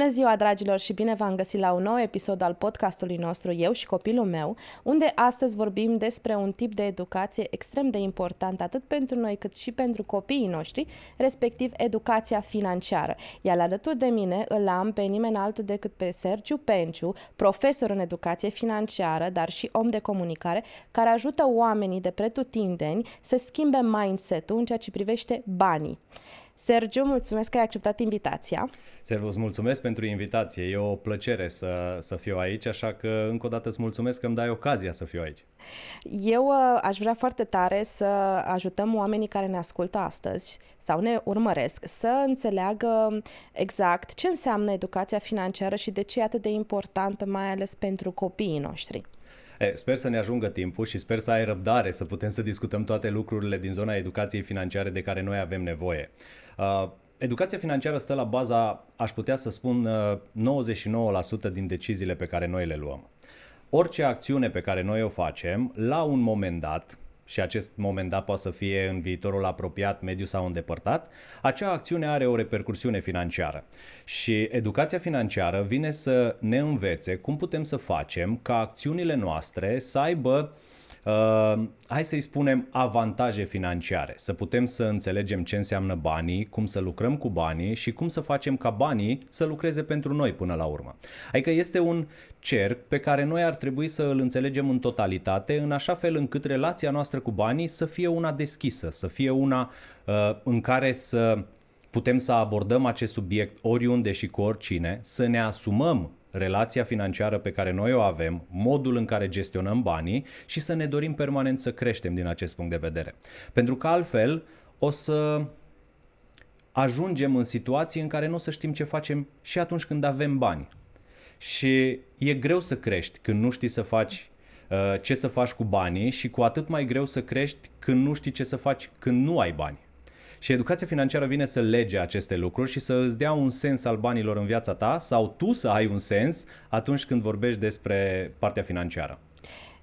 Bună ziua, dragilor, și bine v-am găsit la un nou episod al podcastului nostru Eu și copilul meu, unde astăzi vorbim despre un tip de educație extrem de important atât pentru noi cât și pentru copiii noștri, respectiv educația financiară. Iar alături de mine îl am pe nimeni altul decât pe Sergiu Penciu, profesor în educație financiară, dar și om de comunicare, care ajută oamenii de pretutindeni să schimbe mindset-ul în ceea ce privește banii. Sergiu, mulțumesc că ai acceptat invitația. Servus, mulțumesc pentru invitație. E o plăcere să, să fiu aici, așa că încă o dată îți mulțumesc că îmi dai ocazia să fiu aici. Eu uh, aș vrea foarte tare să ajutăm oamenii care ne ascultă astăzi sau ne urmăresc să înțeleagă exact ce înseamnă educația financiară și de ce e atât de importantă, mai ales pentru copiii noștri. E, sper să ne ajungă timpul și sper să ai răbdare să putem să discutăm toate lucrurile din zona educației financiare de care noi avem nevoie. Uh, educația financiară stă la baza, aș putea să spun, uh, 99% din deciziile pe care noi le luăm. Orice acțiune pe care noi o facem, la un moment dat, și acest moment dat poate să fie în viitorul apropiat, mediu sau îndepărtat, acea acțiune are o repercursiune financiară. Și educația financiară vine să ne învețe cum putem să facem ca acțiunile noastre să aibă uh, uh, hai să-i spunem, avantaje financiare. Să putem să înțelegem ce înseamnă banii, cum să lucrăm cu banii și cum să facem ca banii să lucreze pentru noi până la urmă. Adică este un cerc pe care noi ar trebui să îl înțelegem în totalitate, în așa fel încât relația noastră cu banii să fie una deschisă, să fie una uh, în care să putem să abordăm acest subiect oriunde și cu oricine, să ne asumăm relația financiară pe care noi o avem, modul în care gestionăm banii și să ne dorim permanent să creștem din acest punct de vedere. Pentru că altfel o să ajungem în situații în care nu o să știm ce facem și atunci când avem bani. Și e greu să crești când nu știi să faci uh, ce să faci cu banii și cu atât mai greu să crești când nu știi ce să faci când nu ai bani. Și educația financiară vine să lege aceste lucruri și să îți dea un sens al banilor în viața ta sau tu să ai un sens atunci când vorbești despre partea financiară.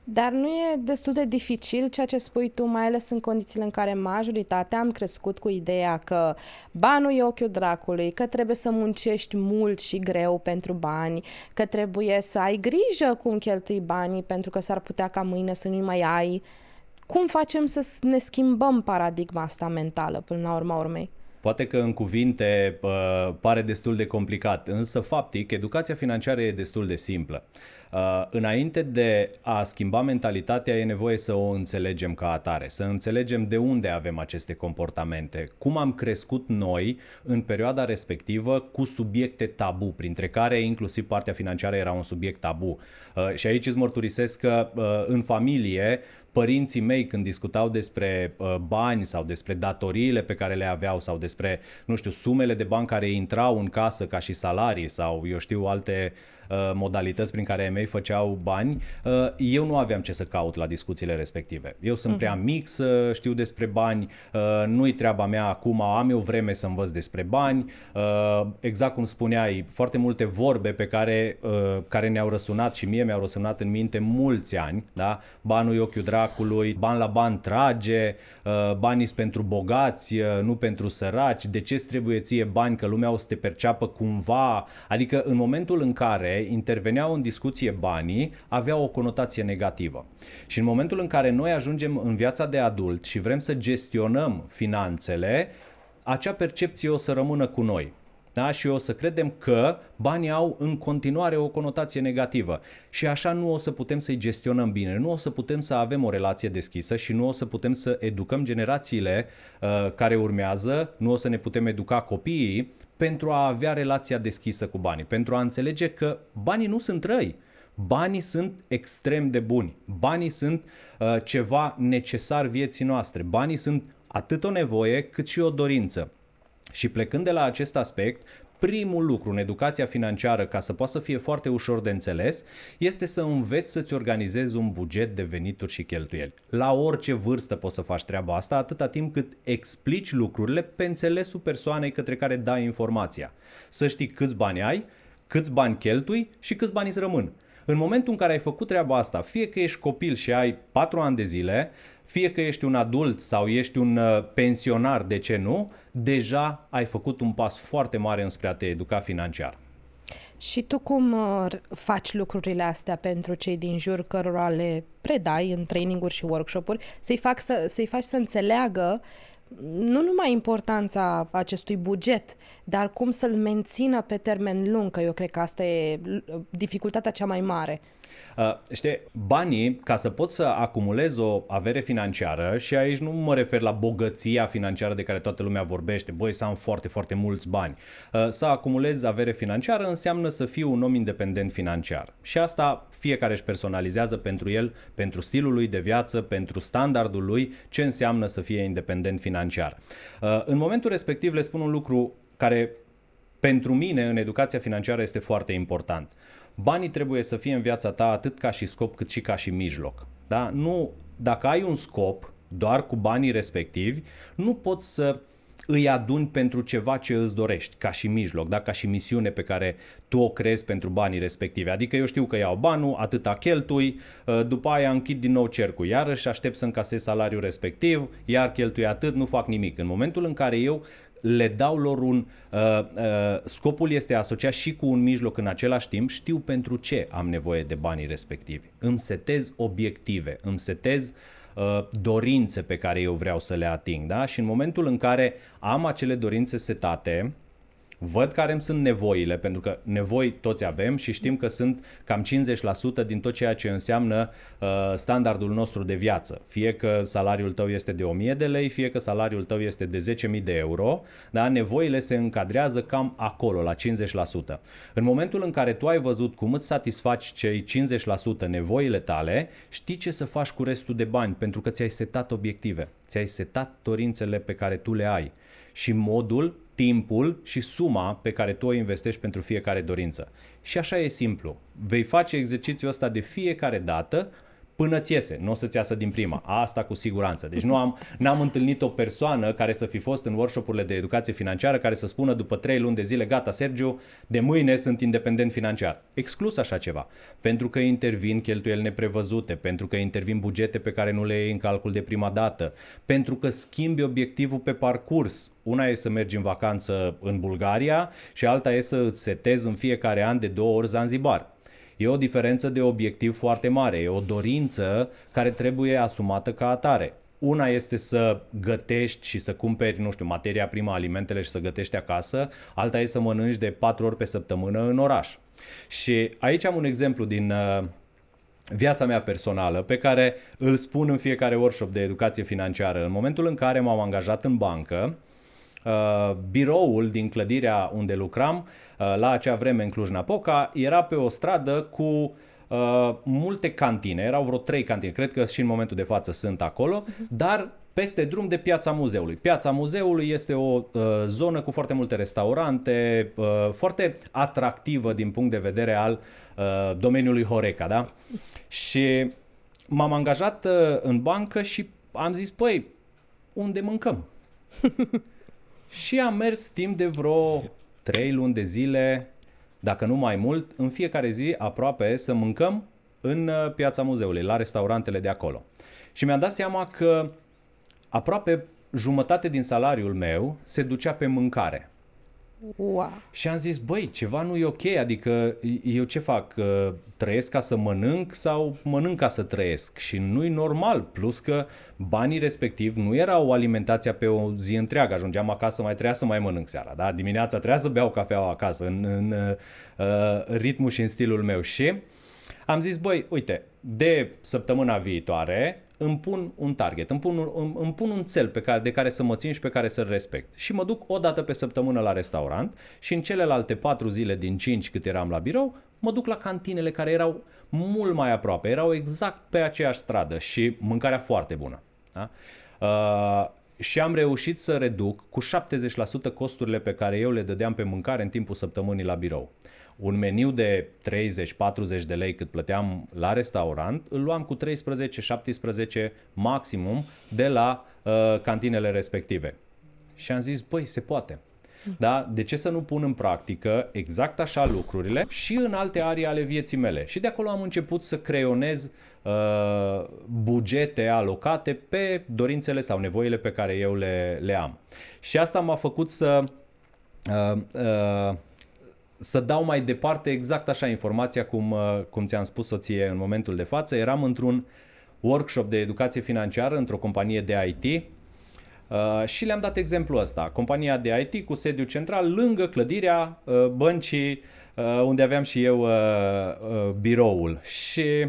Dar nu e destul de dificil ceea ce spui tu, mai ales în condițiile în care majoritatea am crescut cu ideea că banul e ochiul dracului, că trebuie să muncești mult și greu pentru bani, că trebuie să ai grijă cum cheltui banii pentru că s-ar putea ca mâine să nu mai ai. Uh, cum facem să ne schimbăm paradigma asta mentală până la urma urmei? Poate că în cuvinte uh, pare destul de complicat, însă faptic educația financiară e destul de simplă. Uh, înainte de a schimba mentalitatea e nevoie să o înțelegem ca atare, să înțelegem de unde avem aceste comportamente, cum am crescut noi în perioada respectivă cu subiecte tabu, printre care inclusiv partea financiară era un subiect tabu. Uh, și aici îți mărturisesc că uh, în familie părinții mei când discutau despre uh, bani sau despre datoriile pe care le aveau sau despre, nu știu, sumele de bani care intrau în casă ca și salarii sau, eu știu, alte uh, modalități prin care ei mei făceau bani, uh, eu nu aveam ce să caut la discuțiile respective. Eu sunt uh-huh. prea mic să știu despre bani, uh, nu-i treaba mea acum, am eu vreme să învăț despre bani, uh, exact cum spuneai, foarte multe vorbe pe care, uh, care ne-au răsunat și mie mi-au răsunat în minte mulți ani, da? Banul e ochiul drag, dracului, ban la ban trage, uh, banii pentru bogați, uh, nu pentru săraci, de ce trebuie ție bani că lumea o să te perceapă cumva, adică în momentul în care interveneau în discuție banii, aveau o conotație negativă. Și în momentul în care noi ajungem în viața de adult și vrem să gestionăm finanțele, acea percepție o să rămână cu noi da? și o să credem că banii au în continuare o conotație negativă și așa nu o să putem să-i gestionăm bine, nu o să putem să avem o relație deschisă și nu o să putem să educăm generațiile uh, care urmează, nu o să ne putem educa copiii pentru a avea relația deschisă cu banii, pentru a înțelege că banii nu sunt răi, Banii sunt extrem de buni. Banii sunt uh, ceva necesar vieții noastre. Banii sunt atât o nevoie cât și o dorință. Și plecând de la acest aspect, primul lucru în educația financiară, ca să poată să fie foarte ușor de înțeles, este să înveți să-ți organizezi un buget de venituri și cheltuieli. La orice vârstă poți să faci treaba asta, atâta timp cât explici lucrurile pe înțelesul persoanei către care dai informația. Să știi câți bani ai, câți bani cheltui și câți bani îți rămân. În momentul în care ai făcut treaba asta, fie că ești copil și ai 4 ani de zile, fie că ești un adult sau ești un uh, pensionar, de ce nu, deja ai făcut un pas foarte mare înspre a te educa financiar. Și tu cum uh, faci lucrurile astea pentru cei din jur cărora le predai în traininguri și workshop-uri, să-i, fac să, să-i faci să înțeleagă nu numai importanța acestui buget, dar cum să-l mențină pe termen lung, că eu cred că asta e dificultatea cea mai mare. Uh, știi, banii, ca să poți să acumulezi o avere financiară, și aici nu mă refer la bogăția financiară de care toată lumea vorbește, băi, să am foarte, foarte mulți bani. Uh, să acumulezi avere financiară înseamnă să fii un om independent financiar. Și asta fiecare își personalizează pentru el, pentru stilul lui de viață, pentru standardul lui, ce înseamnă să fie independent financiar. Uh, în momentul respectiv le spun un lucru care pentru mine în educația financiară este foarte important. Banii trebuie să fie în viața ta atât ca și scop cât și ca și mijloc. Da? Nu, dacă ai un scop doar cu banii respectivi, nu poți să îi aduni pentru ceva ce îți dorești, ca și mijloc, da? ca și misiune pe care tu o crezi pentru banii respectivi. Adică eu știu că iau banul, atâta cheltui, ă, după aia închid din nou cercul, iarăși aștept să încasez salariul respectiv, iar cheltui atât, nu fac nimic. În momentul în care eu le dau lor un... Uh, uh, scopul este asociat și cu un mijloc în același timp, știu pentru ce am nevoie de banii respectivi. Îmi setez obiective, îmi setez uh, dorințe pe care eu vreau să le ating. Da? Și în momentul în care am acele dorințe setate, văd care îmi sunt nevoile, pentru că nevoi toți avem și știm că sunt cam 50% din tot ceea ce înseamnă uh, standardul nostru de viață. Fie că salariul tău este de 1000 de lei, fie că salariul tău este de 10.000 de euro, da? nevoile se încadrează cam acolo, la 50%. În momentul în care tu ai văzut cum îți satisfaci cei 50% nevoile tale, știi ce să faci cu restul de bani, pentru că ți-ai setat obiective, ți-ai setat dorințele pe care tu le ai și modul timpul și suma pe care tu o investești pentru fiecare dorință. Și așa e simplu. Vei face exercițiul ăsta de fiecare dată până ți iese, nu o să-ți iasă din prima. Asta cu siguranță. Deci nu am, n-am întâlnit o persoană care să fi fost în workshopurile de educație financiară care să spună după trei luni de zile, gata, Sergiu, de mâine sunt independent financiar. Exclus așa ceva. Pentru că intervin cheltuieli neprevăzute, pentru că intervin bugete pe care nu le iei în calcul de prima dată, pentru că schimbi obiectivul pe parcurs. Una e să mergi în vacanță în Bulgaria și alta e să îți setezi în fiecare an de două ori Zanzibar E o diferență de obiectiv foarte mare, e o dorință care trebuie asumată ca atare. Una este să gătești și să cumperi, nu știu, materia prima, alimentele și să gătești acasă, alta este să mănânci de patru ori pe săptămână în oraș. Și aici am un exemplu din uh, viața mea personală pe care îl spun în fiecare workshop de educație financiară. În momentul în care m-am angajat în bancă, uh, biroul din clădirea unde lucram Uh, la acea vreme în Cluj-Napoca, era pe o stradă cu uh, multe cantine, erau vreo trei cantine, cred că și în momentul de față sunt acolo, uh-huh. dar peste drum de Piața Muzeului. Piața Muzeului este o uh, zonă cu foarte multe restaurante, uh, foarte atractivă din punct de vedere al uh, domeniului Horeca, da? Și m-am angajat uh, în bancă și am zis, păi, unde mâncăm? și am mers timp de vreo trei luni de zile, dacă nu mai mult, în fiecare zi aproape să mâncăm în uh, piața muzeului, la restaurantele de acolo. Și mi-am dat seama că aproape jumătate din salariul meu se ducea pe mâncare. Wow. Și am zis, băi, ceva nu e ok, adică eu ce fac? Trăiesc ca să mănânc sau mănânc ca să trăiesc? Și nu-i normal, plus că banii respectiv nu erau alimentația pe o zi întreagă, ajungeam acasă, mai trebuia să mai mănânc seara, da? Dimineața trebuia să beau cafea acasă, în, în uh, ritmul și în stilul meu și am zis, băi, uite, de săptămâna viitoare îmi pun un target, îmi pun un, îmi pun un cel pe care, de care să mă țin și pe care să-l respect. Și mă duc o dată pe săptămână la restaurant și în celelalte patru zile din cinci cât eram la birou, mă duc la cantinele care erau mult mai aproape, erau exact pe aceeași stradă și mâncarea foarte bună. Da? Uh, și am reușit să reduc cu 70% costurile pe care eu le dădeam pe mâncare în timpul săptămânii la birou un meniu de 30-40 de lei cât plăteam la restaurant, îl luam cu 13-17 maximum de la uh, cantinele respective. Și am zis, băi, se poate. Da? De ce să nu pun în practică exact așa lucrurile și în alte arii ale vieții mele? Și de acolo am început să creionez uh, bugete alocate pe dorințele sau nevoile pe care eu le, le am. Și asta m-a făcut să uh, uh, să dau mai departe exact așa informația cum, uh, cum ți-am spus soție în momentul de față. Eram într-un workshop de educație financiară într-o companie de IT uh, și le-am dat exemplul ăsta. Compania de IT cu sediu central lângă clădirea uh, băncii uh, unde aveam și eu uh, uh, biroul. Și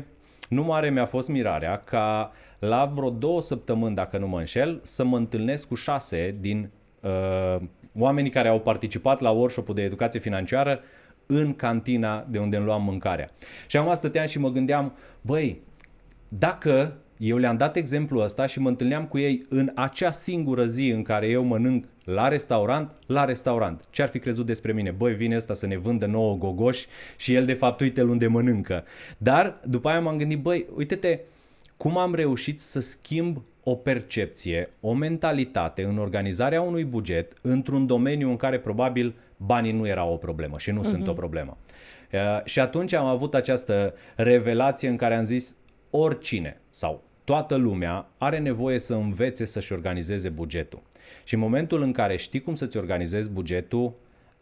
nu mare mi-a fost mirarea ca la vreo două săptămâni, dacă nu mă înșel, să mă întâlnesc cu șase din uh, oamenii care au participat la workshop-ul de educație financiară în cantina de unde îmi luam mâncarea. Și acum stăteam și mă gândeam, băi, dacă eu le-am dat exemplul ăsta și mă întâlneam cu ei în acea singură zi în care eu mănânc la restaurant, la restaurant. Ce ar fi crezut despre mine? Băi, vine ăsta să ne vândă nouă gogoși și el de fapt uite unde mănâncă. Dar după aia m-am gândit, băi, uite-te, cum am reușit să schimb o percepție, o mentalitate în organizarea unui buget într-un domeniu în care probabil banii nu erau o problemă și nu uh-huh. sunt o problemă. Uh, și atunci am avut această revelație în care am zis oricine sau toată lumea are nevoie să învețe să-și organizeze bugetul. Și în momentul în care știi cum să-ți organizezi bugetul,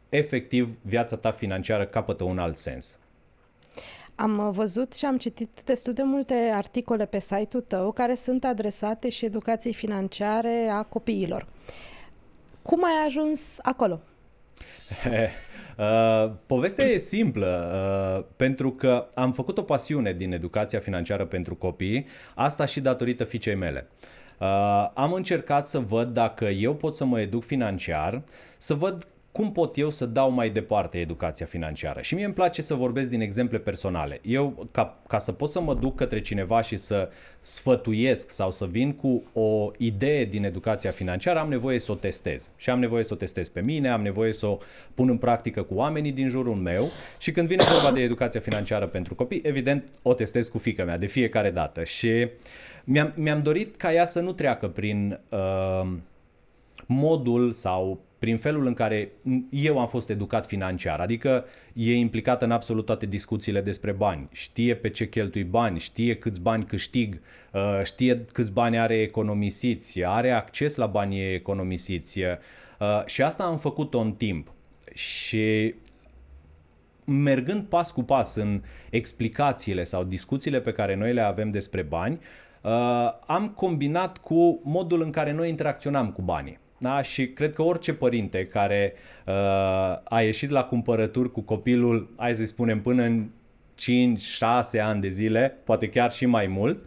efectiv viața ta financiară capătă un alt sens. Am văzut și am citit destul de multe articole pe site-ul tău care sunt adresate și educației financiare a copiilor. Cum ai ajuns acolo? Uh, povestea e simplă, uh, pentru că am făcut o pasiune din educația financiară pentru copii, asta și datorită fiicei mele. Uh, am încercat să văd dacă eu pot să mă educ financiar, să văd cum pot eu să dau mai departe educația financiară. Și mie îmi place să vorbesc din exemple personale. Eu, ca, ca să pot să mă duc către cineva și să sfătuiesc sau să vin cu o idee din educația financiară, am nevoie să o testez. Și am nevoie să o testez pe mine, am nevoie să o pun în practică cu oamenii din jurul meu și când vine vorba de educația financiară pentru copii, evident o testez cu fica mea de fiecare dată. Și mi-am, mi-am dorit ca ea să nu treacă prin... Uh, modul sau prin felul în care eu am fost educat financiar, adică e implicată în absolut toate discuțiile despre bani, știe pe ce cheltui bani, știe câți bani câștig, uh, știe câți bani are economisiți, are acces la banii economisiți uh, și asta am făcut-o în timp. Și mergând pas cu pas în explicațiile sau discuțiile pe care noi le avem despre bani, uh, am combinat cu modul în care noi interacționam cu banii. Da? Și cred că orice părinte care uh, a ieșit la cumpărături cu copilul, hai să spunem, până în 5-6 ani de zile, poate chiar și mai mult,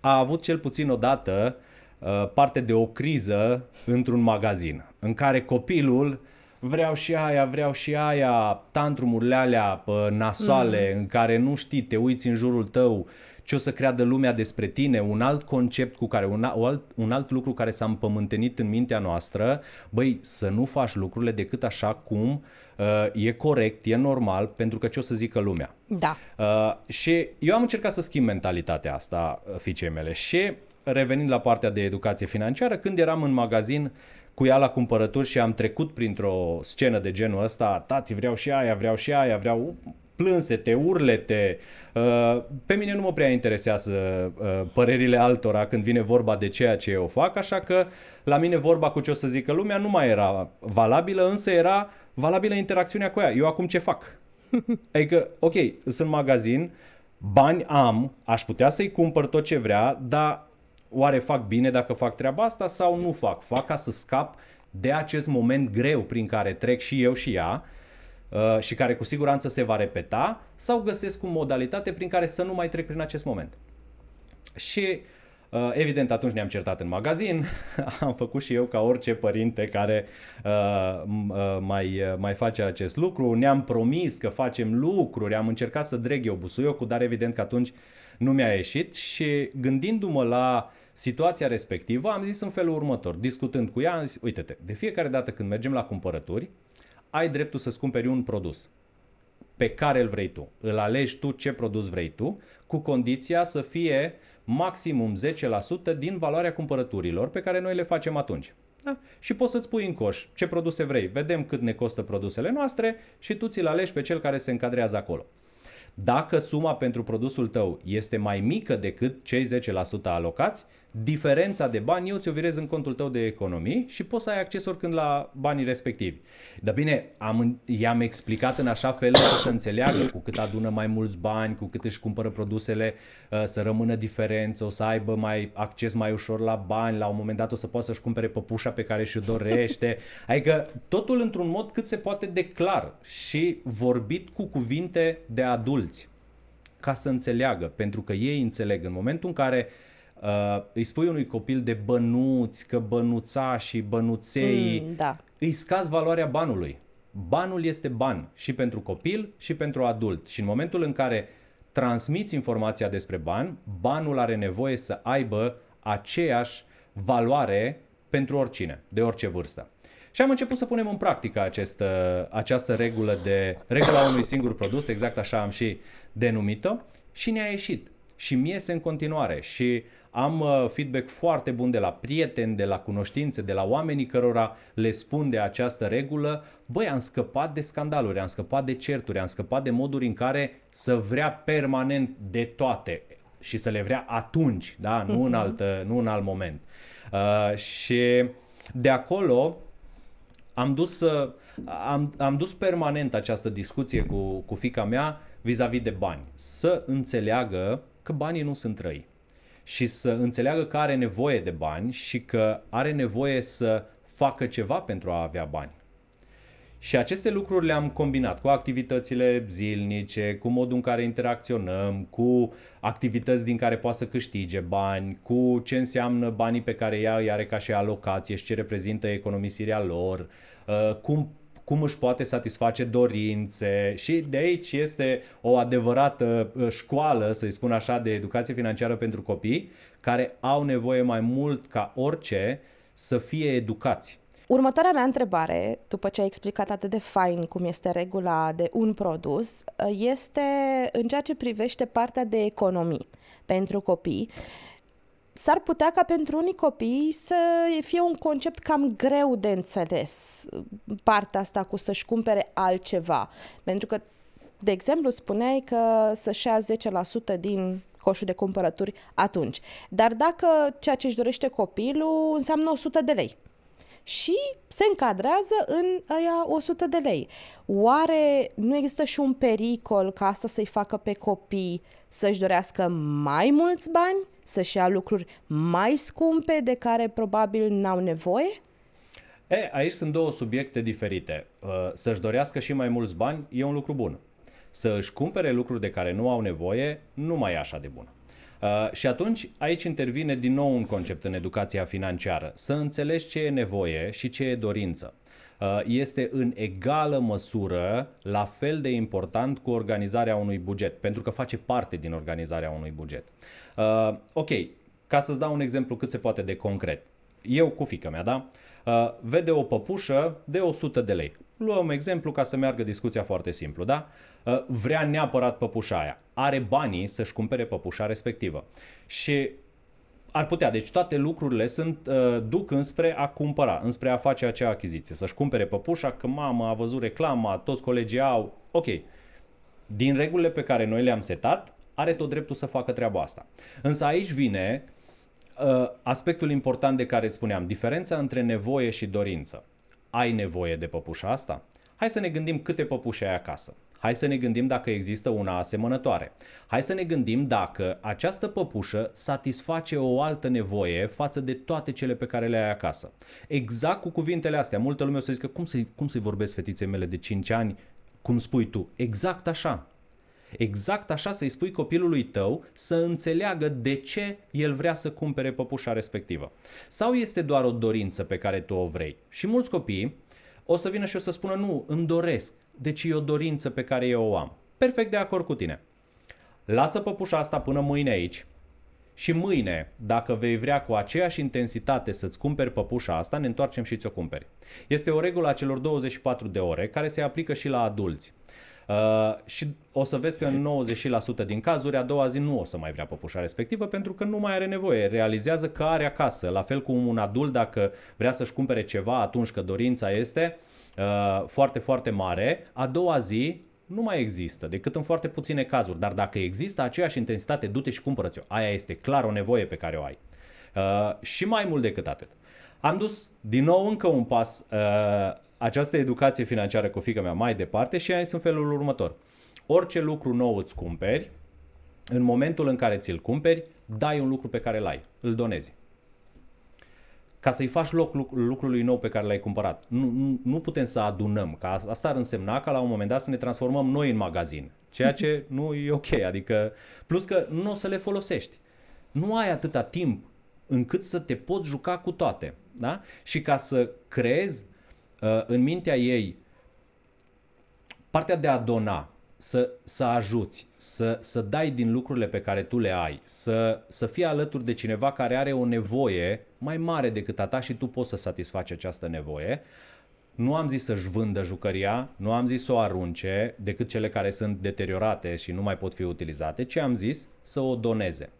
a avut cel puțin odată uh, parte de o criză într-un magazin, în care copilul vreau și aia, vreau și aia, tantrumurile alea nasoale, mm. în care nu știi, te uiți în jurul tău, ce o să creadă lumea despre tine, un alt concept cu care, un alt, un alt lucru care s-a împământenit în mintea noastră, băi, să nu faci lucrurile decât așa cum uh, e corect, e normal, pentru că ce o să zică lumea. Da. Uh, și eu am încercat să schimb mentalitatea asta uh, fiicei mele și revenind la partea de educație financiară, când eram în magazin cu ea la cumpărături și am trecut printr-o scenă de genul ăsta, tati vreau și aia, vreau și aia, vreau plânsete, urlete. Uh, pe mine nu mă prea interesează uh, părerile altora când vine vorba de ceea ce eu fac, așa că la mine vorba cu ce o să zică lumea nu mai era valabilă, însă era valabilă interacțiunea cu ea. Eu acum ce fac? Adică, ok, sunt magazin, bani am, aș putea să-i cumpăr tot ce vrea, dar oare fac bine dacă fac treaba asta sau nu fac? Fac ca să scap de acest moment greu prin care trec și eu și ea Uh, și care cu siguranță se va repeta sau găsesc o modalitate prin care să nu mai trec prin acest moment. Și uh, evident atunci ne-am certat în magazin, am făcut și eu ca orice părinte care uh, mai, mai face acest lucru, ne-am promis că facem lucruri, am încercat să dreg eu busuiocul, dar evident că atunci nu mi-a ieșit. Și gândindu-mă la situația respectivă am zis în felul următor, discutând cu ea, am zis, uite-te, de fiecare dată când mergem la cumpărături, ai dreptul să-ți cumperi un produs pe care îl vrei tu. Îl alegi tu ce produs vrei tu, cu condiția să fie maximum 10% din valoarea cumpărăturilor pe care noi le facem atunci. Da? Și poți să-ți pui în coș ce produse vrei. Vedem cât ne costă produsele noastre și tu ți-l alegi pe cel care se încadrează acolo. Dacă suma pentru produsul tău este mai mică decât cei 10% alocați, diferența de bani eu ți-o virez în contul tău de economii și poți să ai acces oricând la banii respectivi. Dar bine, am, i-am explicat în așa fel să înțeleagă cu cât adună mai mulți bani, cu cât își cumpără produsele, uh, să rămână diferență, o să aibă mai acces mai ușor la bani, la un moment dat o să poată să-și cumpere păpușa pe care și-o dorește. Adică totul într-un mod cât se poate de clar și vorbit cu cuvinte de adulți ca să înțeleagă, pentru că ei înțeleg în momentul în care uh, uh, îi spui unui copil de bănuți, că bănuța și bănuței, mm, da. îi scazi valoarea banului. Banul este ban și pentru copil și pentru adult. Și în momentul în care transmiți informația despre ban, banul are nevoie să aibă aceeași valoare pentru oricine, de orice vârstă. Și am început să punem în practică această, această regulă de regula unui singur produs, exact așa am și denumit-o, și ne-a ieșit. Și mie iese în continuare. Și am uh, feedback foarte bun de la prieteni, de la cunoștințe, de la oamenii cărora le spun de această regulă. Băi, am scăpat de scandaluri, am scăpat de certuri, am scăpat de moduri în care să vrea permanent de toate și să le vrea atunci, da? nu, în, mhm. alt, nu în alt moment. Uh, și de acolo am dus, uh, am, am dus permanent această discuție cu, cu fica mea vis-a-vis de bani. Să înțeleagă că banii nu sunt răi și să înțeleagă că are nevoie de bani și că are nevoie să facă ceva pentru a avea bani. Și aceste lucruri le-am combinat cu activitățile zilnice, cu modul în care interacționăm, cu activități din care poate să câștige bani, cu ce înseamnă banii pe care ea îi are ca și alocație și ce reprezintă economisirea lor, uh, cum cum își poate satisface dorințe și de aici este o adevărată uh, școală, să-i spun așa, de educație financiară pentru copii, care au nevoie mai mult ca orice să fie educați. Următoarea mea întrebare, după ce ai explicat atât de fain cum este regula de un produs, uh, este în ceea ce privește partea de economii pentru copii s-ar putea ca pentru unii copii să fie un concept cam greu de înțeles, partea asta cu să-și cumpere altceva. Pentru că, de exemplu, spuneai că să-și ia 10% din coșul de cumpărături atunci. Dar dacă ceea ce își dorește copilul înseamnă 100 de lei, și se încadrează în aia 100 de lei. Oare nu există și un pericol ca asta să-i facă pe copii să-și dorească mai mulți bani, să-și ia lucruri mai scumpe de care probabil n-au nevoie? E, aici sunt două subiecte diferite. Uh, să-și dorească și mai mulți bani e un lucru bun. Să își cumpere lucruri de care nu au nevoie nu mai e așa de bun. Uh, și atunci aici intervine din nou un concept în educația financiară. Să înțelegi ce e nevoie și ce e dorință. Uh, este în egală măsură la fel de important cu organizarea unui buget, pentru că face parte din organizarea unui buget. Uh, ok, ca să-ți dau un exemplu cât se poate de concret. Eu cu fica mea, da? Uh, vede o păpușă de 100 de lei. Luăm exemplu ca să meargă discuția foarte simplu, da? Uh, vrea neapărat păpușa aia. Are banii să-și cumpere păpușa respectivă. Și ar putea, deci toate lucrurile sunt, uh, duc înspre a cumpăra, înspre a face acea achiziție, să-și cumpere păpușa, că mama a văzut reclama, toți colegii au, ok. Din regulile pe care noi le-am setat, are tot dreptul să facă treaba asta. Însă aici vine uh, aspectul important de care îți spuneam, diferența între nevoie și dorință. Ai nevoie de păpușa asta? Hai să ne gândim câte păpușe ai acasă. Hai să ne gândim dacă există una asemănătoare. Hai să ne gândim dacă această păpușă satisface o altă nevoie față de toate cele pe care le ai acasă. Exact cu cuvintele astea. Multă lume o să zică, cum să-i, cum să-i vorbesc fetiței mele de 5 ani, cum spui tu? Exact așa. Exact așa să-i spui copilului tău să înțeleagă de ce el vrea să cumpere păpușa respectivă. Sau este doar o dorință pe care tu o vrei. Și mulți copii o să vină și o să spună nu, îmi doresc, deci e o dorință pe care eu o am. Perfect de acord cu tine. Lasă păpușa asta până mâine aici și mâine, dacă vei vrea cu aceeași intensitate să-ți cumperi păpușa asta, ne întoarcem și ți-o cumperi. Este o regulă a celor 24 de ore care se aplică și la adulți. Uh, și o să vezi că în 90% din cazuri a doua zi nu o să mai vrea păpușa respectivă pentru că nu mai are nevoie. Realizează că are acasă. La fel cum un adult dacă vrea să-și cumpere ceva atunci că dorința este uh, foarte, foarte mare, a doua zi nu mai există, decât în foarte puține cazuri. Dar dacă există aceeași intensitate, du-te și cumpără-ți-o. Aia este clar o nevoie pe care o ai. Uh, și mai mult decât atât. Am dus din nou încă un pas uh, această educație financiară cu fica mea mai departe și ai în felul următor. Orice lucru nou îți cumperi, în momentul în care ți-l cumperi, dai un lucru pe care îl ai, îl donezi ca să-i faci loc lucrului nou pe care l-ai cumpărat. Nu, nu, nu putem să adunăm, că asta ar însemna ca la un moment dat să ne transformăm noi în magazin, ceea ce nu e ok, adică plus că nu o să le folosești. Nu ai atâta timp încât să te poți juca cu toate. Da? Și ca să creezi uh, în mintea ei partea de a dona, să, să ajuți, să, să dai din lucrurile pe care tu le ai, să, să fii alături de cineva care are o nevoie mai mare decât a ta și tu poți să satisfaci această nevoie. Nu am zis să-și vândă jucăria, nu am zis să o arunce decât cele care sunt deteriorate și nu mai pot fi utilizate, ci am zis să o doneze.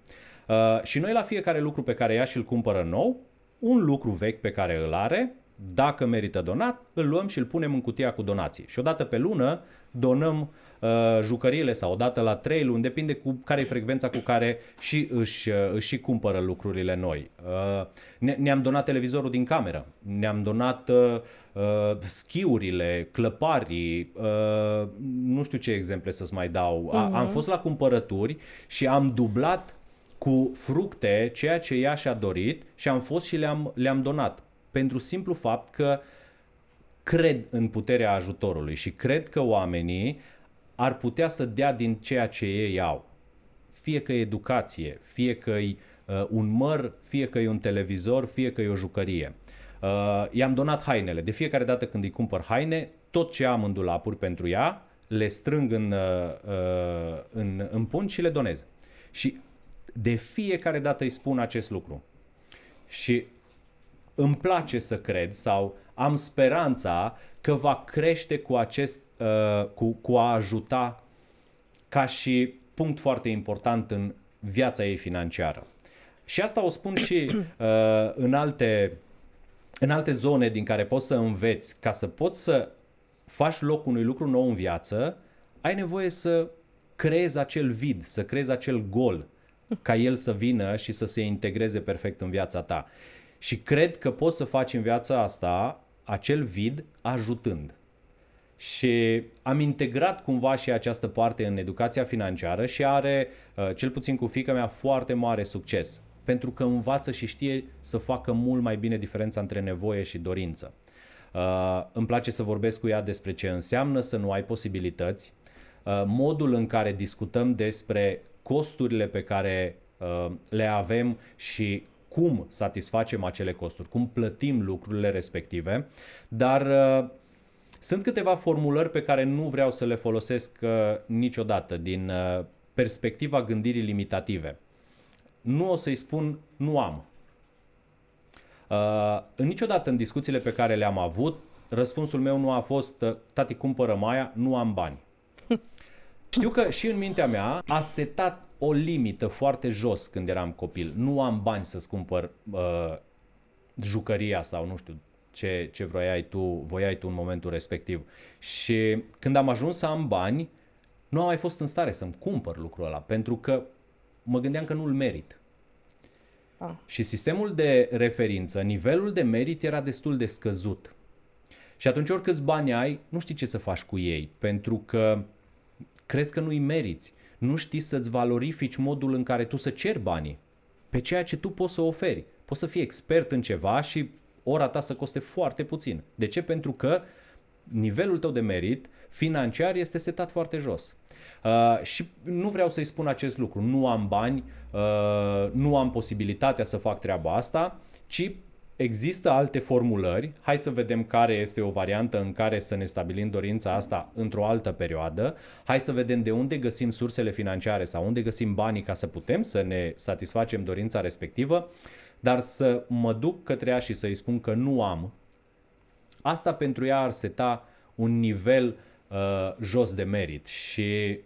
Uh, și noi la fiecare lucru pe care ea și îl cumpără nou, un lucru vechi pe care îl are, dacă merită donat, îl luăm și îl punem în cutia cu donații. Și odată pe lună donăm uh, jucăriile sau odată la trei luni, depinde cu care e frecvența cu care și își, uh, își și cumpără lucrurile noi. Uh, ne, ne-am donat televizorul din cameră, ne-am donat uh, uh, schiurile, clăparii, uh, nu știu ce exemple să-ți mai dau. A, uh-huh. Am fost la cumpărături și am dublat cu fructe ceea ce ea și-a dorit și am fost și le-am, le-am donat pentru simplu fapt că cred în puterea ajutorului și cred că oamenii ar putea să dea din ceea ce ei au. Fie că e educație, fie că e uh, un măr, fie că e un televizor, fie că e o jucărie. Uh, i-am donat hainele. De fiecare dată când îi cumpăr haine, tot ce am în dulapuri pentru ea, le strâng în, uh, uh în, în pun și le donez. Și de fiecare dată îi spun acest lucru. Și îmi place să cred sau am speranța că va crește cu acest, uh, cu, cu a ajuta ca și punct foarte important în viața ei financiară. Și asta o spun și uh, în, alte, în alte zone din care poți să înveți ca să poți să faci loc unui lucru nou în viață, ai nevoie să creezi acel vid, să creezi acel gol ca el să vină și să se integreze perfect în viața ta. Și cred că poți să faci în viața asta acel vid ajutând. Și am integrat cumva și această parte în educația financiară și are, uh, cel puțin cu fica mea, foarte mare succes. Pentru că învață și știe să facă mult mai bine diferența între nevoie și dorință. Uh, îmi place să vorbesc cu ea despre ce înseamnă să nu ai posibilități, uh, modul în care discutăm despre costurile pe care uh, le avem și cum satisfacem acele costuri, cum plătim lucrurile respective, dar uh, sunt câteva formulări pe care nu vreau să le folosesc uh, niciodată din uh, perspectiva gândirii limitative. Nu o să-i spun nu am. Uh, niciodată în discuțiile pe care le-am avut, răspunsul meu nu a fost uh, tati cumpără Maia, nu am bani. Știu că și în mintea mea a setat o limită foarte jos când eram copil. Nu am bani să-ți cumpăr uh, jucăria sau nu știu ce, ce vroiai tu, voiai tu în momentul respectiv. Și când am ajuns să am bani, nu am mai fost în stare să-mi cumpăr lucrul ăla, pentru că mă gândeam că nu-l merit. Ah. Și sistemul de referință, nivelul de merit era destul de scăzut. Și atunci oricâți bani ai, nu știi ce să faci cu ei, pentru că crezi că nu-i meriți nu știi să-ți valorifici modul în care tu să ceri banii pe ceea ce tu poți să oferi. Poți să fii expert în ceva și ora ta să coste foarte puțin. De ce? Pentru că nivelul tău de merit financiar este setat foarte jos. Uh, și nu vreau să-i spun acest lucru. Nu am bani, uh, nu am posibilitatea să fac treaba asta, ci Există alte formulări, hai să vedem care este o variantă în care să ne stabilim dorința asta într-o altă perioadă, hai să vedem de unde găsim sursele financiare sau unde găsim banii ca să putem să ne satisfacem dorința respectivă, dar să mă duc către ea și să-i spun că nu am, asta pentru ea ar seta un nivel uh, jos de merit și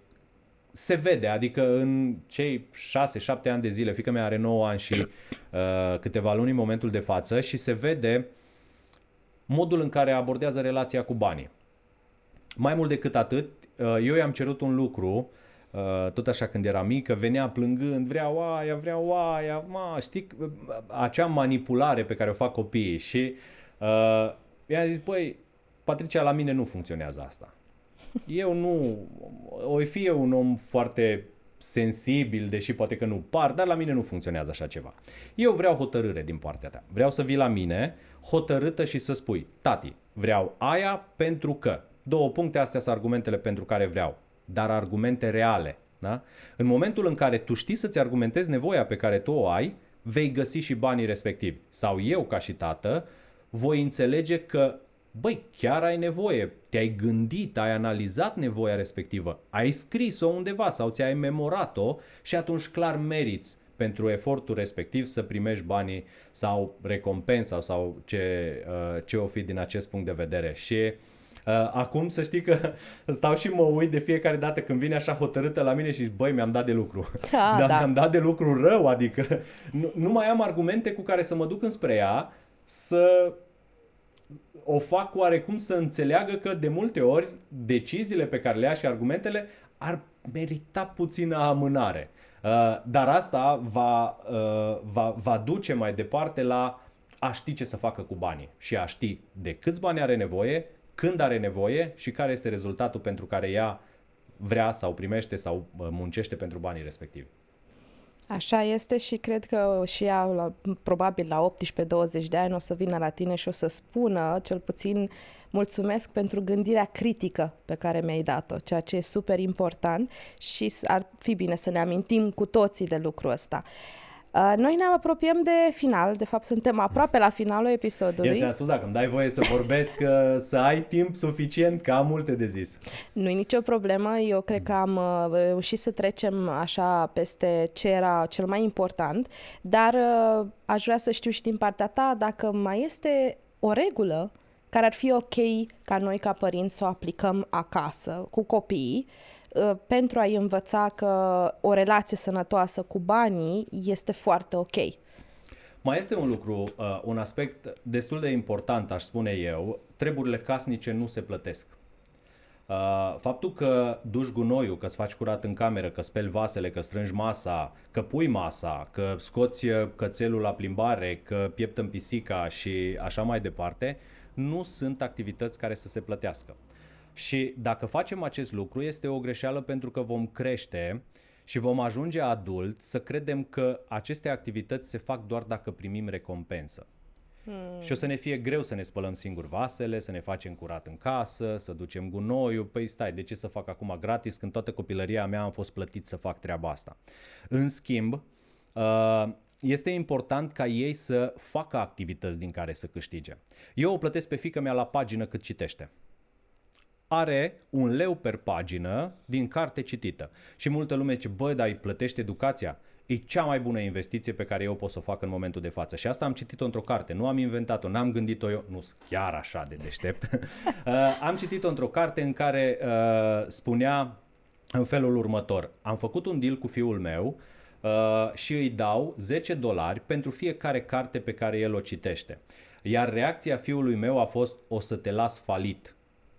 se vede, adică în cei 6-7 ani de zile, fică mea are 9 ani și uh, câteva luni în momentul de față și se vede modul în care abordează relația cu banii. Mai mult decât atât, uh, eu i-am cerut un lucru, uh, tot așa când era mică, venea plângând, vreau aia, vreau aia, ma, știi, acea manipulare pe care o fac copiii și uh, i-am zis, băi, Patricia, la mine nu funcționează asta. Eu nu, o fi eu un om foarte sensibil, deși poate că nu par, dar la mine nu funcționează așa ceva. Eu vreau hotărâre din partea ta. Vreau să vii la mine hotărâtă și să spui, tati, vreau aia pentru că. Două puncte, astea sunt argumentele pentru care vreau, dar argumente reale. Da? În momentul în care tu știi să-ți argumentezi nevoia pe care tu o ai, vei găsi și banii respectivi. Sau eu, ca și tată, voi înțelege că băi, chiar ai nevoie, te-ai gândit, ai analizat nevoia respectivă, ai scris-o undeva sau ți-ai memorat-o și atunci clar meriți pentru efortul respectiv să primești banii sau recompensa sau ce, uh, ce o fi din acest punct de vedere. Și Uh, acum să știi că stau și mă uit de fiecare dată când vine așa hotărâtă la mine și băi, mi-am dat de lucru. Da, Dar da. mi-am dat de lucru rău, adică nu, nu mai am argumente cu care să mă duc înspre ea să o fac oarecum să înțeleagă că de multe ori deciziile pe care le ia și argumentele ar merita puțină amânare. Uh, dar asta va, uh, va, va duce mai departe la a ști ce să facă cu banii și a ști de câți bani are nevoie, când are nevoie și care este rezultatul pentru care ea vrea sau primește sau uh, muncește pentru banii respectivi. Așa este și cred că și ea, la, probabil la 18-20 de ani, o să vină la tine și o să spună, cel puțin, mulțumesc pentru gândirea critică pe care mi-ai dat-o, ceea ce e super important și ar fi bine să ne amintim cu toții de lucrul ăsta. Uh, Noi ne apropiem de final, de fapt suntem aproape la finalul episodului. Eu ți-am spus, dacă îmi dai voie să vorbesc, uh, să ai timp suficient, că am multe de zis. Nu e nicio problemă, eu cred că am uh, reușit să trecem așa peste ce era cel mai important, dar uh, aș vrea să știu și din partea ta dacă mai este o regulă care ar fi ok ca noi ca părinți să o aplicăm acasă cu copiii uh, pentru a-i învăța că o relație sănătoasă cu banii este foarte ok. Mai este un lucru, uh, un aspect destul de important, aș spune eu, treburile casnice nu se plătesc. Uh, faptul că duci gunoiul, că îți faci curat în cameră, că speli vasele, că strângi masa, că pui masa, că scoți uh, cățelul la plimbare, că pieptăm pisica și așa mai departe, nu sunt activități care să se plătească. Și dacă facem acest lucru, este o greșeală pentru că vom crește și vom ajunge adult să credem că aceste activități se fac doar dacă primim recompensă. Hmm. Și o să ne fie greu să ne spălăm singur vasele, să ne facem curat în casă, să ducem gunoiul. Păi stai, de ce să fac acum gratis când toată copilăria mea am fost plătit să fac treaba asta? În schimb, uh, este important ca ei să facă activități din care să câștige. Eu o plătesc pe fică mea la pagină cât citește are un leu per pagină din carte citită. Și multă lume zice, bă, dar îi plătește educația? E cea mai bună investiție pe care eu pot să o fac în momentul de față. Și asta am citit-o într-o carte, nu am inventat-o, n-am gândit-o eu, nu sunt chiar așa de deștept. uh, am citit-o într-o carte în care uh, spunea în felul următor. Am făcut un deal cu fiul meu uh, și îi dau 10 dolari pentru fiecare carte pe care el o citește. Iar reacția fiului meu a fost, o să te las falit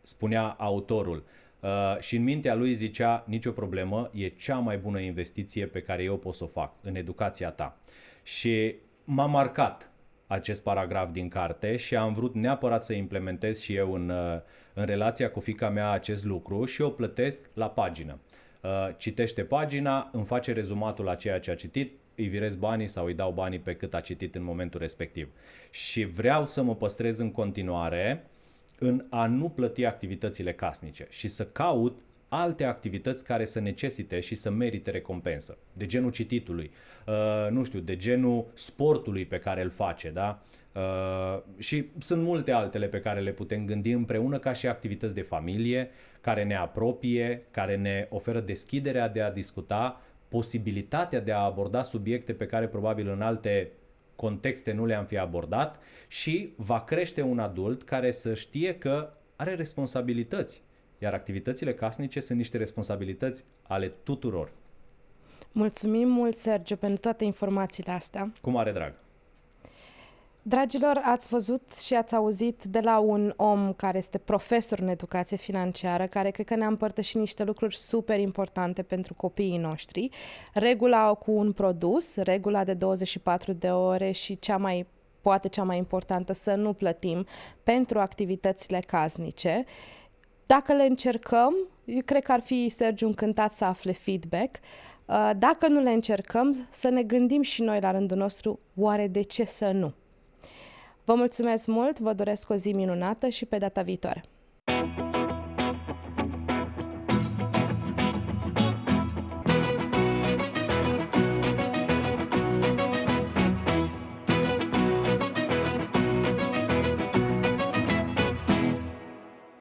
spunea autorul. Uh, și în mintea lui zicea, nicio problemă, e cea mai bună investiție pe care eu pot să o fac în educația ta. Și m-a marcat acest paragraf din carte și am vrut neapărat să implementez și eu în, uh, în relația cu fica mea acest lucru și o plătesc la pagină. Uh, citește pagina, îmi face rezumatul la ceea ce a citit, îi virez banii sau îi dau banii pe cât a citit în momentul respectiv. Și vreau să mă păstrez în continuare în a nu plăti activitățile casnice și să caut alte activități care să necesite și să merite recompensă, de genul cititului, uh, nu știu, de genul sportului pe care îl face, da? Uh, și sunt multe altele pe care le putem gândi împreună ca și activități de familie, care ne apropie, care ne oferă deschiderea de a discuta, posibilitatea de a aborda subiecte pe care probabil în alte contexte nu le-am fi abordat și va crește un adult care să știe că are responsabilități. Iar activitățile casnice sunt niște responsabilități ale tuturor. Mulțumim mult, Sergio, pentru toate informațiile astea. Cu mare drag. Dragilor, ați văzut și ați auzit de la un om care este profesor în educație financiară, care cred că ne-a împărtășit niște lucruri super importante pentru copiii noștri. Regula cu un produs, regula de 24 de ore și cea mai poate cea mai importantă, să nu plătim pentru activitățile casnice. Dacă le încercăm, eu cred că ar fi Sergiu încântat să afle feedback. Uh, dacă nu le încercăm, să ne gândim și noi la rândul nostru, oare de ce să nu? Vă mulțumesc mult, vă doresc o zi minunată și pe data viitoare!